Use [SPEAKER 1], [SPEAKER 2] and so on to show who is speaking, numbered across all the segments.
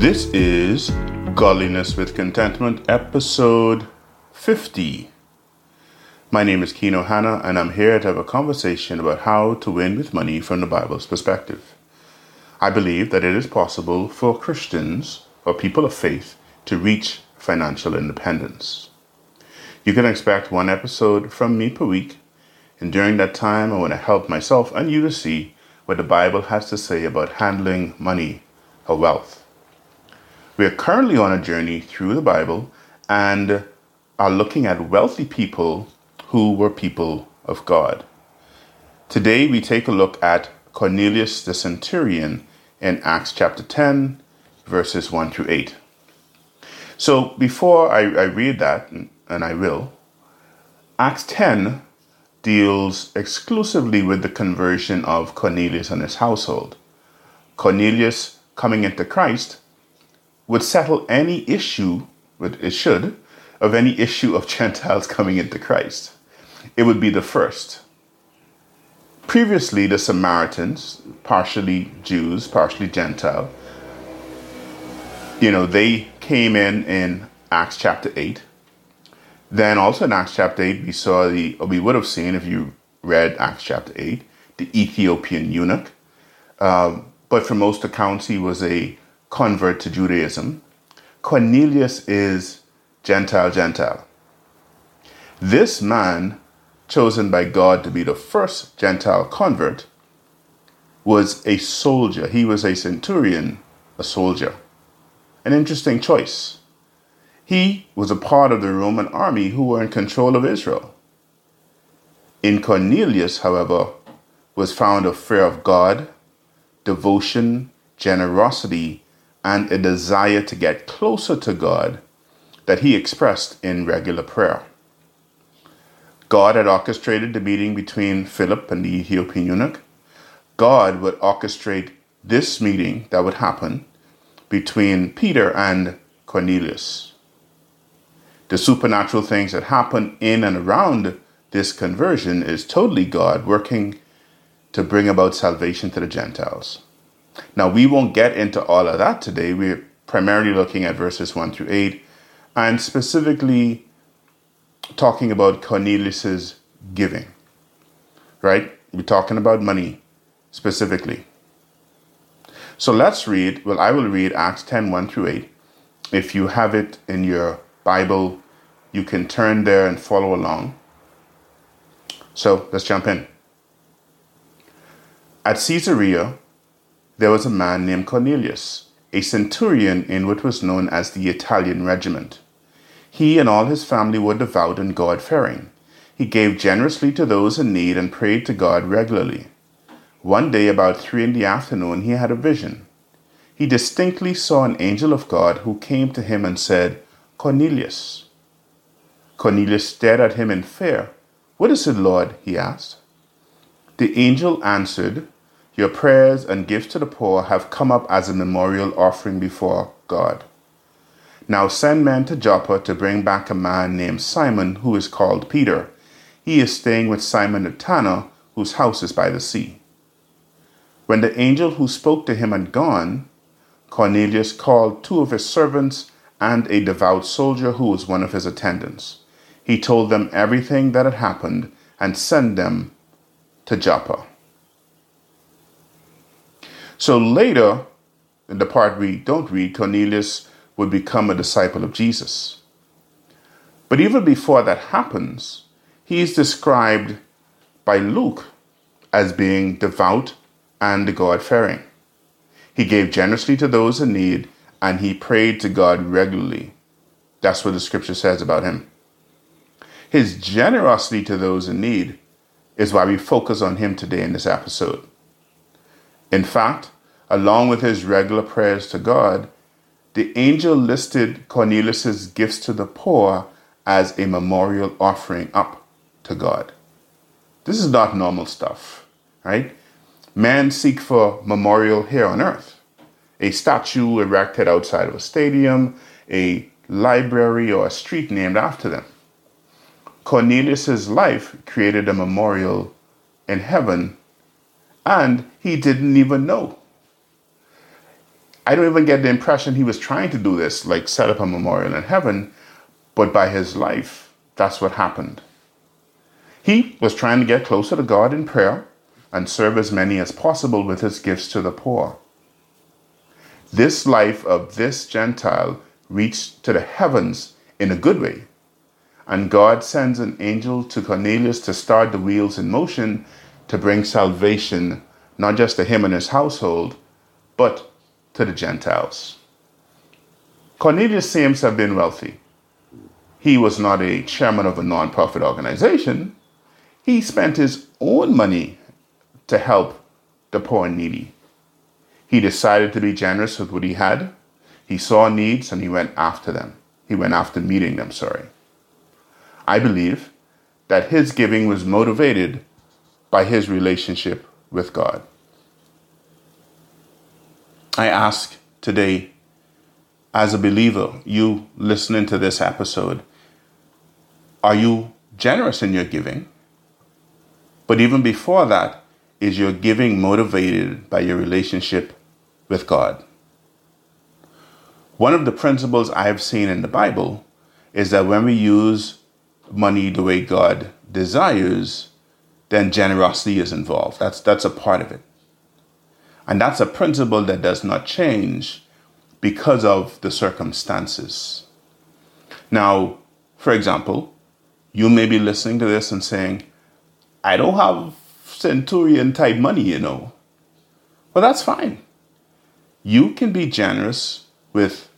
[SPEAKER 1] This is Godliness with Contentment, episode 50. My name is Keno Hanna, and I'm here to have a conversation about how to win with money from the Bible's perspective. I believe that it is possible for Christians or people of faith to reach financial independence. You can expect one episode from me per week, and during that time, I want to help myself and you to see what the Bible has to say about handling money or wealth. We are currently on a journey through the Bible and are looking at wealthy people who were people of God. Today, we take a look at Cornelius the centurion in Acts chapter 10, verses 1 through 8. So, before I, I read that, and I will, Acts 10 deals exclusively with the conversion of Cornelius and his household. Cornelius coming into Christ would settle any issue, it should, of any issue of Gentiles coming into Christ. It would be the first. Previously, the Samaritans, partially Jews, partially Gentile, you know, they came in in Acts chapter 8. Then also in Acts chapter 8, we saw the, or we would have seen if you read Acts chapter 8, the Ethiopian eunuch. Um, but for most accounts, he was a convert to Judaism. Cornelius is Gentile, Gentile. This man, chosen by God to be the first Gentile convert, was a soldier. He was a centurion, a soldier. An interesting choice. He was a part of the Roman army who were in control of Israel. In Cornelius, however, was found a fear of God, devotion, generosity, and a desire to get closer to God that he expressed in regular prayer. God had orchestrated the meeting between Philip and the Ethiopian eunuch. God would orchestrate this meeting that would happen between Peter and Cornelius. The supernatural things that happen in and around this conversion is totally God working to bring about salvation to the Gentiles. Now, we won't get into all of that today. We're primarily looking at verses 1 through 8 and specifically talking about Cornelius's giving. Right? We're talking about money specifically. So let's read, well, I will read Acts 10 1 through 8. If you have it in your Bible, you can turn there and follow along. So let's jump in. At Caesarea, there was a man named Cornelius, a centurion in what was known as the Italian regiment. He and all his family were devout and God fearing. He gave generously to those in need and prayed to God regularly. One day, about three in the afternoon, he had a vision. He distinctly saw an angel of God who came to him and said, Cornelius. Cornelius stared at him in fear. What is it, Lord? he asked. The angel answered, Your prayers and gifts to the poor have come up as a memorial offering before God. Now send men to Joppa to bring back a man named Simon who is called Peter. He is staying with Simon the tanner, whose house is by the sea. When the angel who spoke to him had gone, Cornelius called two of his servants and a devout soldier who was one of his attendants. He told them everything that had happened and sent them to Joppa. So later, in the part we don't read, Cornelius would become a disciple of Jesus. But even before that happens, he is described by Luke as being devout and God fearing. He gave generously to those in need and he prayed to God regularly. That's what the scripture says about him. His generosity to those in need is why we focus on him today in this episode. In fact, along with his regular prayers to God, the angel listed Cornelius's gifts to the poor as a memorial offering up to God. This is not normal stuff, right? Men seek for memorial here on earth. A statue erected outside of a stadium, a library, or a street named after them. Cornelius's life created a memorial in heaven, and he didn't even know. I don't even get the impression he was trying to do this, like set up a memorial in heaven, but by his life, that's what happened. He was trying to get closer to God in prayer and serve as many as possible with his gifts to the poor. This life of this Gentile reached to the heavens in a good way. And God sends an angel to Cornelius to start the wheels in motion to bring salvation, not just to him and his household, but to the Gentiles. Cornelius seems to have been wealthy. He was not a chairman of a non-profit organization. He spent his own money to help the poor and needy. He decided to be generous with what he had. He saw needs and he went after them. He went after meeting them, sorry. I believe that his giving was motivated by his relationship with God. I ask today, as a believer, you listening to this episode, are you generous in your giving? But even before that, is your giving motivated by your relationship with God? One of the principles I've seen in the Bible is that when we use money the way God desires, then generosity is involved. That's, that's a part of it. And that's a principle that does not change because of the circumstances. Now, for example, you may be listening to this and saying, I don't have centurion type money, you know. Well, that's fine. You can be generous without.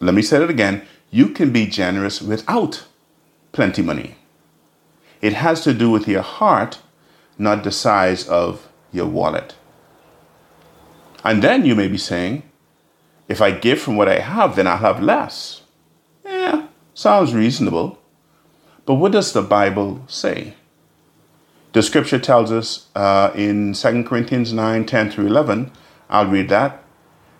[SPEAKER 1] Let me say it again. You can be generous without plenty money. It has to do with your heart, not the size of your wallet. And then you may be saying, if I give from what I have, then I'll have less. Yeah, sounds reasonable. But what does the Bible say? The scripture tells us uh, in 2 Corinthians 9 10 through 11, I'll read that.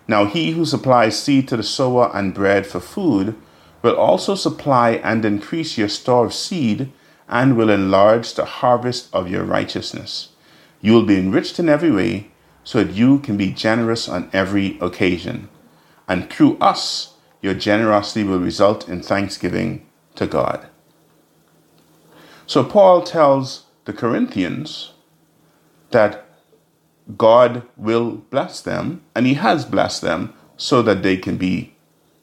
[SPEAKER 1] Now, he who supplies seed to the sower and bread for food will also supply and increase your store of seed and will enlarge the harvest of your righteousness. You will be enriched in every way so that you can be generous on every occasion. And through us, your generosity will result in thanksgiving to God. So Paul tells the Corinthians that God will bless them, and He has blessed them so that they can be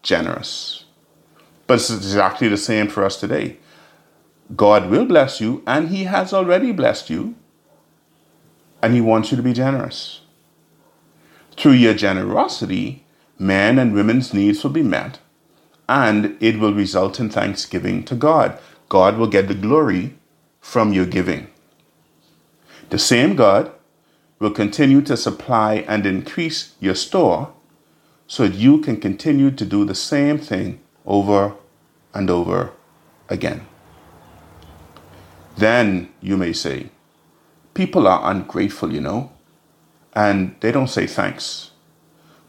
[SPEAKER 1] generous. But it's exactly the same for us today. God will bless you, and He has already blessed you, and He wants you to be generous. Through your generosity, men and women's needs will be met, and it will result in thanksgiving to God. God will get the glory from your giving. The same God will continue to supply and increase your store so that you can continue to do the same thing over and over again. Then you may say, People are ungrateful, you know, and they don't say thanks.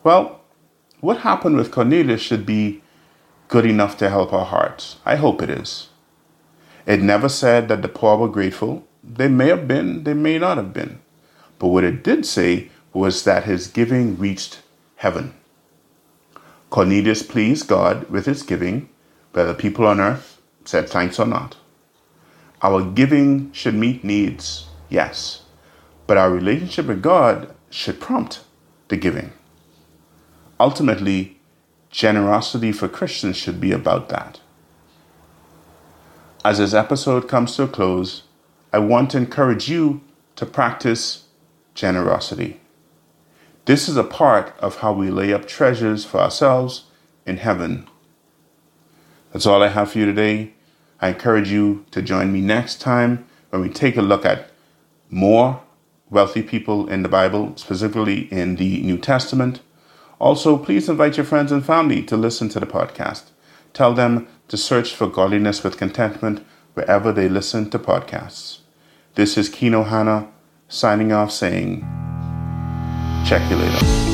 [SPEAKER 1] Well, what happened with Cornelius should be good enough to help our hearts. I hope it is. It never said that the poor were grateful. They may have been, they may not have been. But what it did say was that his giving reached heaven. Cornelius pleased God with his giving, whether people on earth said thanks or not. Our giving should meet needs, yes, but our relationship with God should prompt the giving. Ultimately, generosity for Christians should be about that. As this episode comes to a close, I want to encourage you to practice generosity. This is a part of how we lay up treasures for ourselves in heaven. That's all I have for you today. I encourage you to join me next time when we take a look at more wealthy people in the Bible, specifically in the New Testament. Also, please invite your friends and family to listen to the podcast. Tell them to search for godliness with contentment wherever they listen to podcasts. This is Kino Hana signing off saying, check you later.